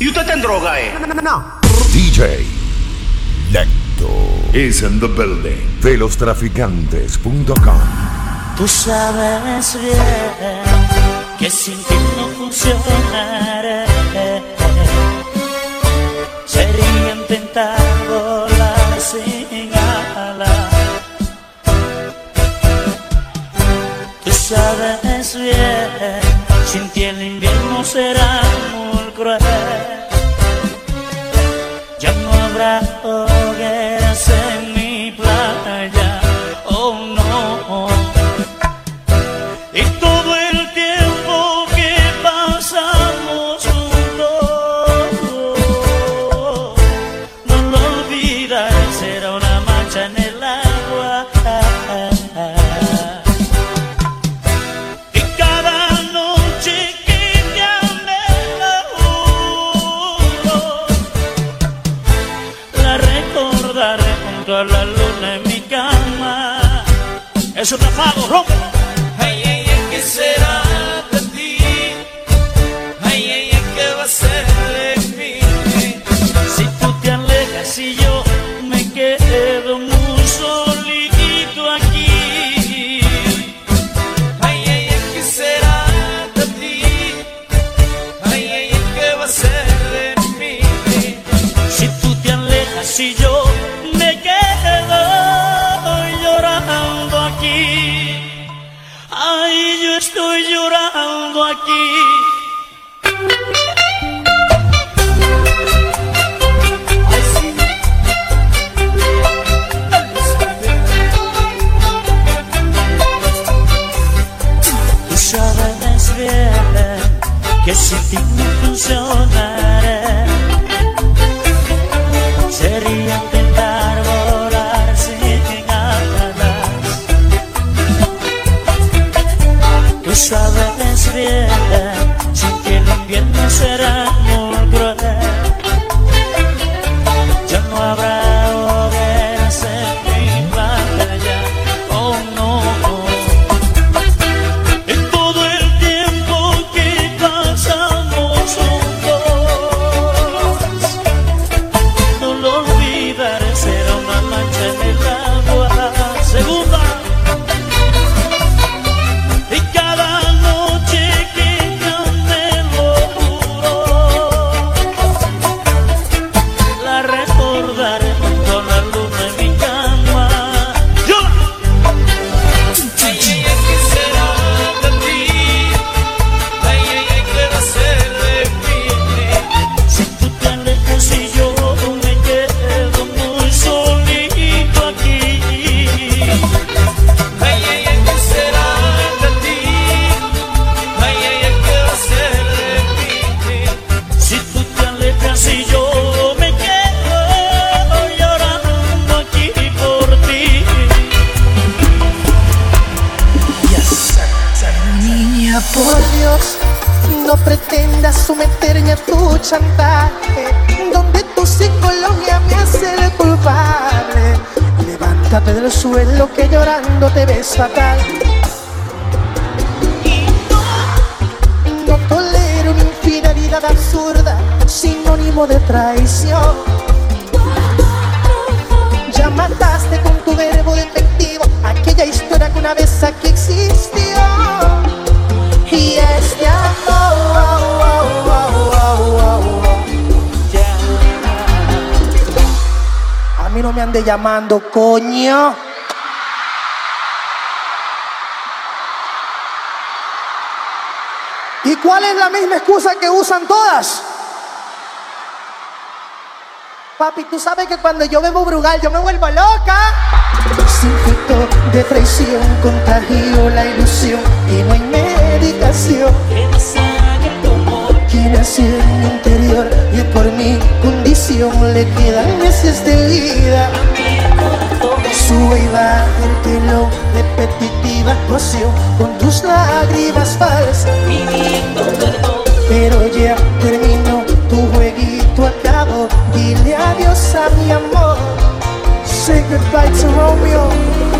¿Y usted está en droga, eh? No, no, no, no. DJ Lecto is in the building. Velostraficantes.com Tú sabes bien que sin ti no funcionaré. Sería intentar volar sin alas. Tú sabes bien, sin ti el invierno será muy Levántate del suelo que llorando te ves fatal. No tolero una infidelidad absurda, sinónimo de traición. Ya mataste con tu verbo defectivo aquella historia que una vez aquí no me ande llamando, coño. ¿Y cuál es la misma excusa que usan todas? Papi, tú sabes que cuando yo bebo brugal yo me vuelvo loca. Sin efecto de traición contagió la ilusión y no hay medicación. Que nació en mi interior y por mi condición le quedan meses de vida. Sube y baja el telón, repetitiva actuación con tus lágrimas falsas. Pero ya terminó tu jueguito acabó. Dile adiós a mi amor. Say goodbye to Romeo.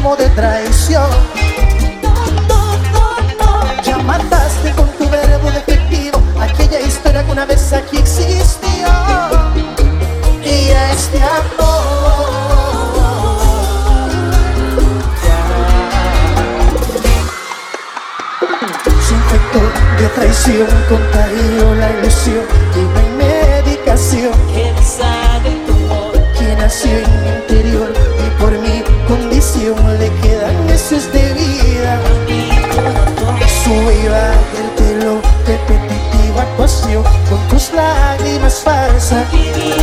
Sinónimo de traición. Ya mataste con tu verbo defectivo Aquella historia que una vez aquí existió. Y este amor se infectó de traición, contagió la ilusión lágrimas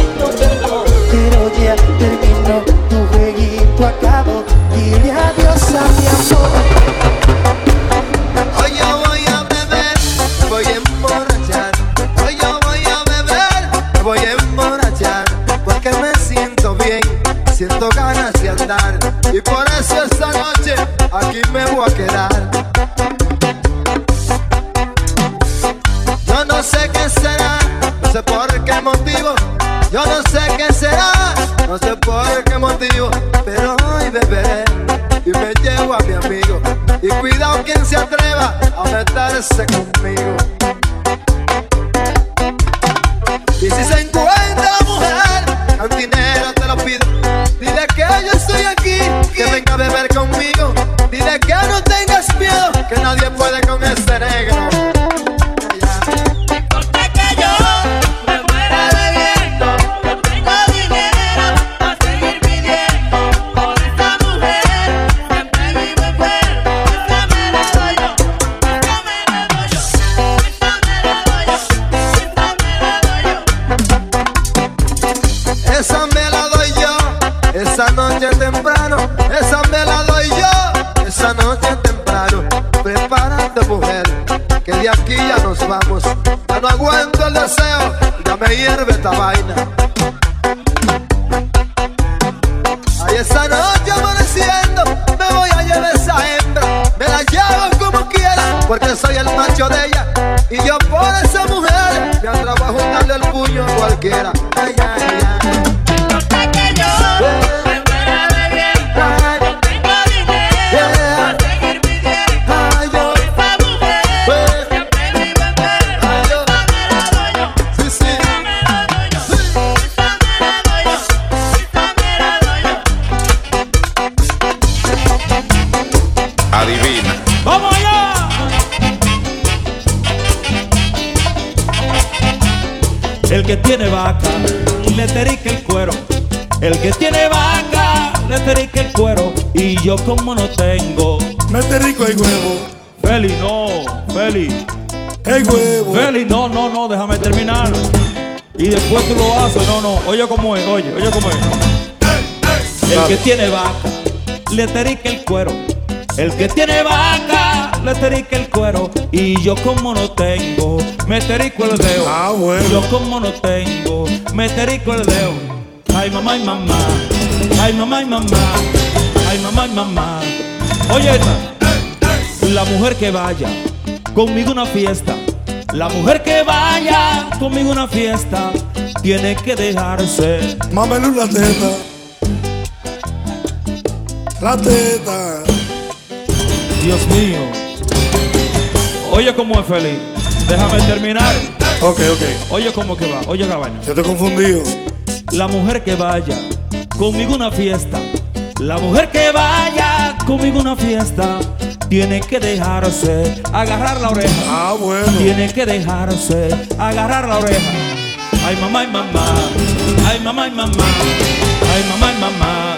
Y si se de aquí ya nos vamos. Ya no aguanto el deseo, ya me hierve esta vaina. Ay, esa noche amaneciendo, me voy a llevar esa hembra. Me la llevo como quiera, porque soy el macho de ella. Y yo por esa mujer, me atrevo a juntarle el puño a cualquiera. ¡Vamos allá! El que tiene vaca, le terica el cuero. El que tiene vaca, le terica el cuero. Y yo como no tengo. Mete rico el huevo, Feli, no, Feli. el huevo. Feli, no, no, no, déjame terminar. Y después tú lo haces, no, no. Oye cómo es, oye, oye cómo es. El que tiene vaca, le terica el cuero. El que tiene vaca, le terica el cuero. Y yo como no tengo, me terico el dedo. Ah, bueno. Yo como no tengo, me terico el dedo. Ay, mamá y mamá. Ay, mamá y mamá. Ay, mamá y mamá. Oye, esta. La mujer que vaya conmigo una fiesta. La mujer que vaya conmigo una fiesta tiene que dejarse. Mámele una teta. La teta. Dios mío. Oye cómo es feliz. Déjame terminar. Ok, ok. Oye cómo que va. Oye vaina. Yo te he confundido. La mujer que vaya conmigo una fiesta. La mujer que vaya conmigo una fiesta tiene que dejarse agarrar la oreja. Ah, bueno. Tiene que dejarse agarrar la oreja. Ay, mamá y mamá. Ay, mamá y mamá. Ay, mamá y mamá.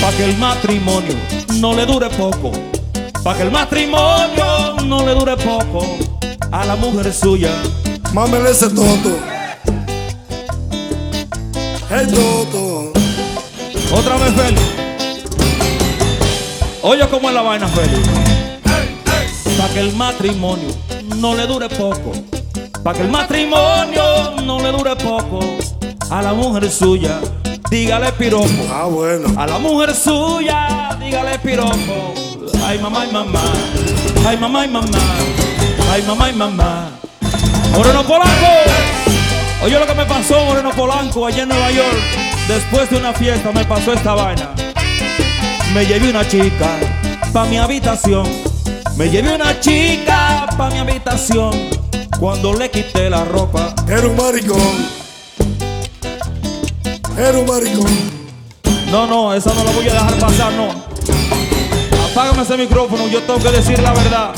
Para que el matrimonio no le dure poco. Para que el matrimonio no le dure poco a la mujer suya. Mámele ese toto. Hey, toto. Otra vez, Félix. Oye, cómo es la vaina, Félix. Para que el matrimonio no le dure poco. Para que el matrimonio no le dure poco a la mujer suya. Dígale piropo. Ah, bueno. A la mujer suya, dígale piropo. Ay, mamá, ay, mamá. Ay, mamá, ay, mamá. Ay, mamá, ay, mamá. Moreno Polanco. Oye lo que me pasó, Moreno Polanco, allá en Nueva York. Después de una fiesta me pasó esta vaina. Me llevé una chica pa' mi habitación. Me llevé una chica pa' mi habitación. Cuando le quité la ropa, Era un maricón. Era un maricón. No, no, esa no la voy a dejar pasar, no. Apágame ese micrófono, yo tengo que decir la verdad.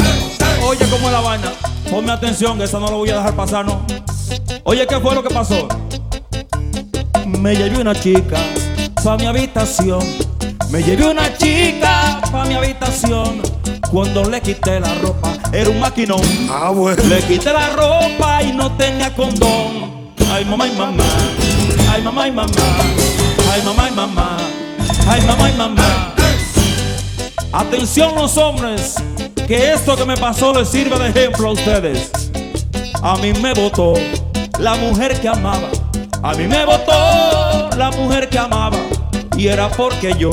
Oye, cómo es la vaina. Ponme atención, que esa no la voy a dejar pasar, no. Oye, ¿qué fue lo que pasó? Me llevé una chica pa' mi habitación. Me llevé una chica pa' mi habitación. Cuando le quité la ropa, era un maquinón. Ah, bueno. Le quité la ropa y no tenía condón. Ay, mamá y mamá. Ay, mamá y mamá. Ay, mamá y mamá. Ay, mamá y mamá. Atención los hombres, que esto que me pasó les sirve de ejemplo a ustedes. A mí me votó la mujer que amaba. A mí me votó la mujer que amaba. Y era porque yo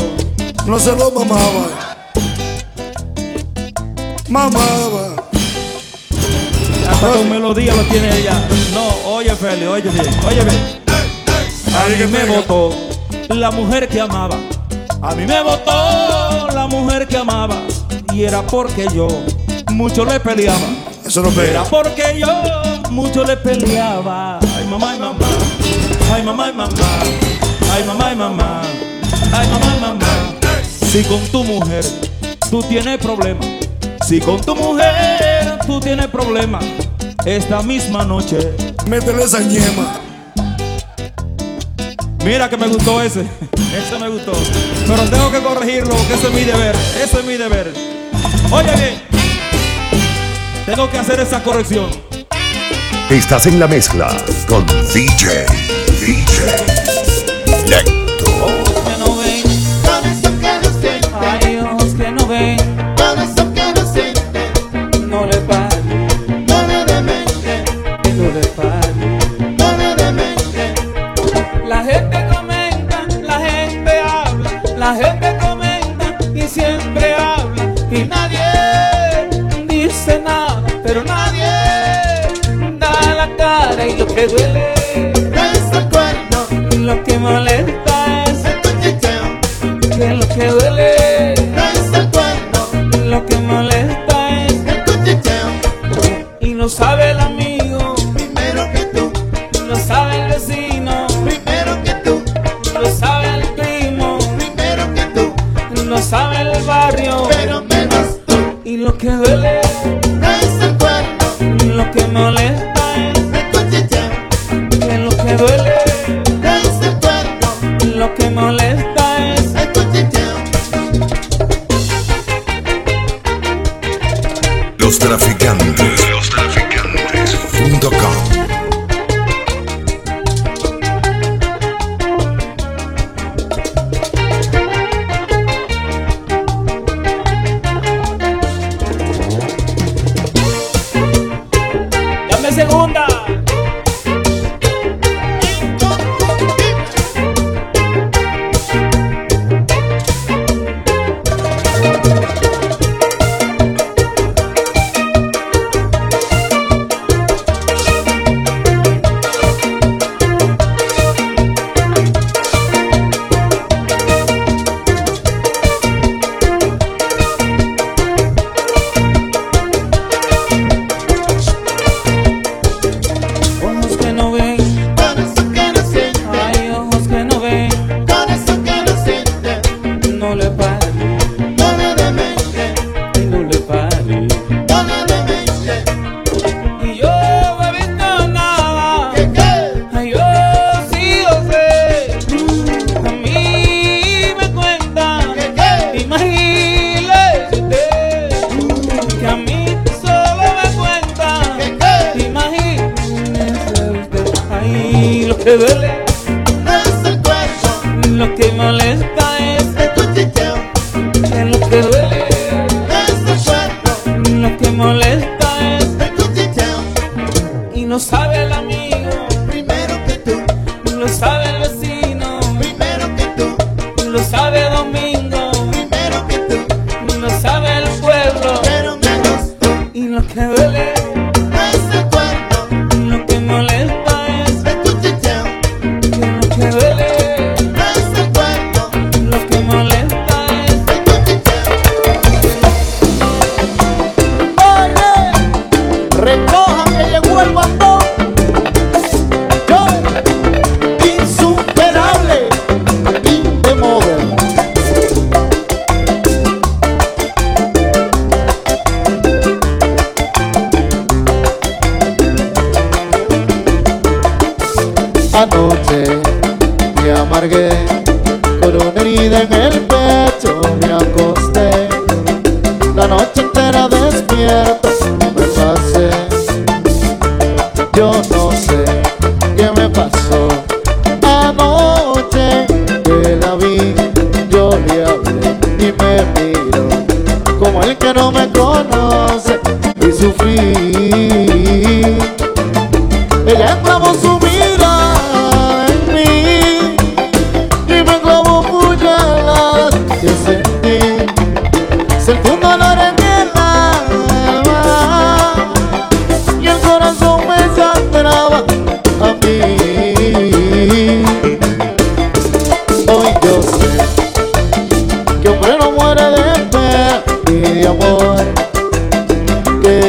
No se lo mamaba. Mamaba. hasta con melodía lo tiene ella. No, oye Feli, oye bien, oye bien. A mí me votó la mujer que amaba. A mí me votó la mujer que amaba. Y era porque yo mucho le peleaba. Eso no Era pega. porque yo mucho le peleaba. Ay, mamá, ay, mamá. Ay, mamá, ay, mamá. Ay, mamá, ay, mamá. Ay, mamá, ay, mamá. Si con tu mujer tú tienes problema. Si con tu mujer tú tienes problema. Esta misma noche. Métele esa ñema. Mira que me gustó ese. Ese me gustó. Pero tengo que corregirlo porque ese es mi deber. Ese es mi deber. Oye bien. Tengo que hacer esa corrección. Estás en la mezcla con DJ, DJ no sabe el barrio pero menos tú. y lo que duele. Es el cuerno, Lo que molesta es el cuchicheo, que lo que duele,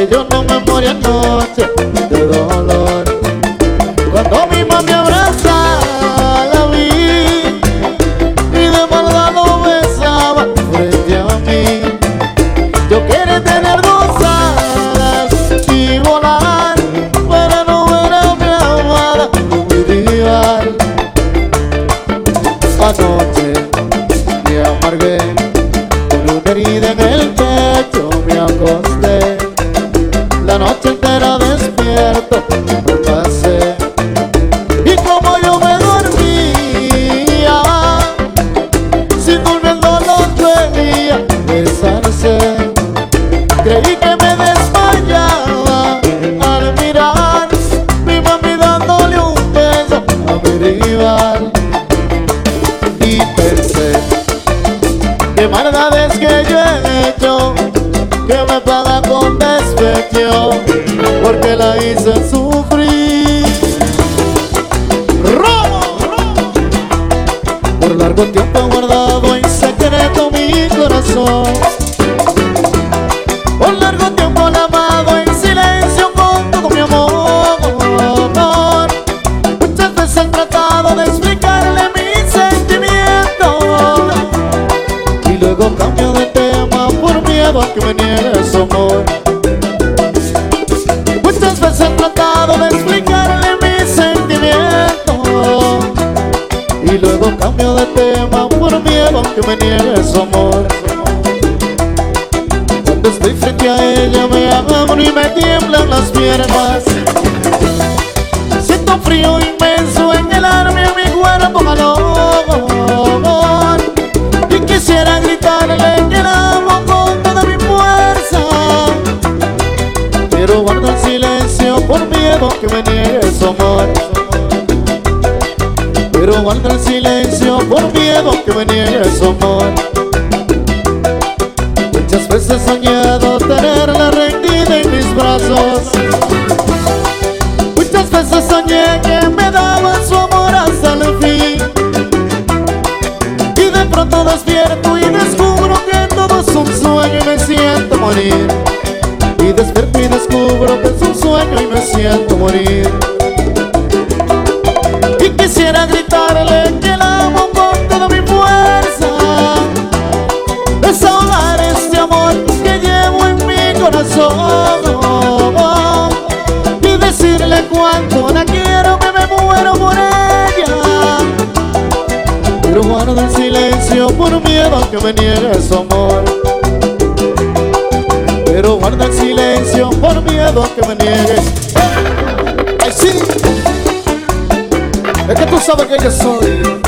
yo no me morí anoche Pensar no céu walk, man. guardo el silencio por miedo que me niegue su amor. Muchas veces he soñado tenerla rendida en mis brazos. Muchas veces soñé que me daba su amor hasta el fin. Y de pronto despierto y descubro que todo es un sueño y me siento morir. Y despierto y descubro que es un sueño y me siento morir. Y quisiera gritar. y decirle cuánto la quiero que me muero por ella. Pero guardo el silencio por miedo a que me niegue su amor. Pero guarda el silencio por miedo a que me niegues ¡Ay, sí! Es que tú sabes que yo soy.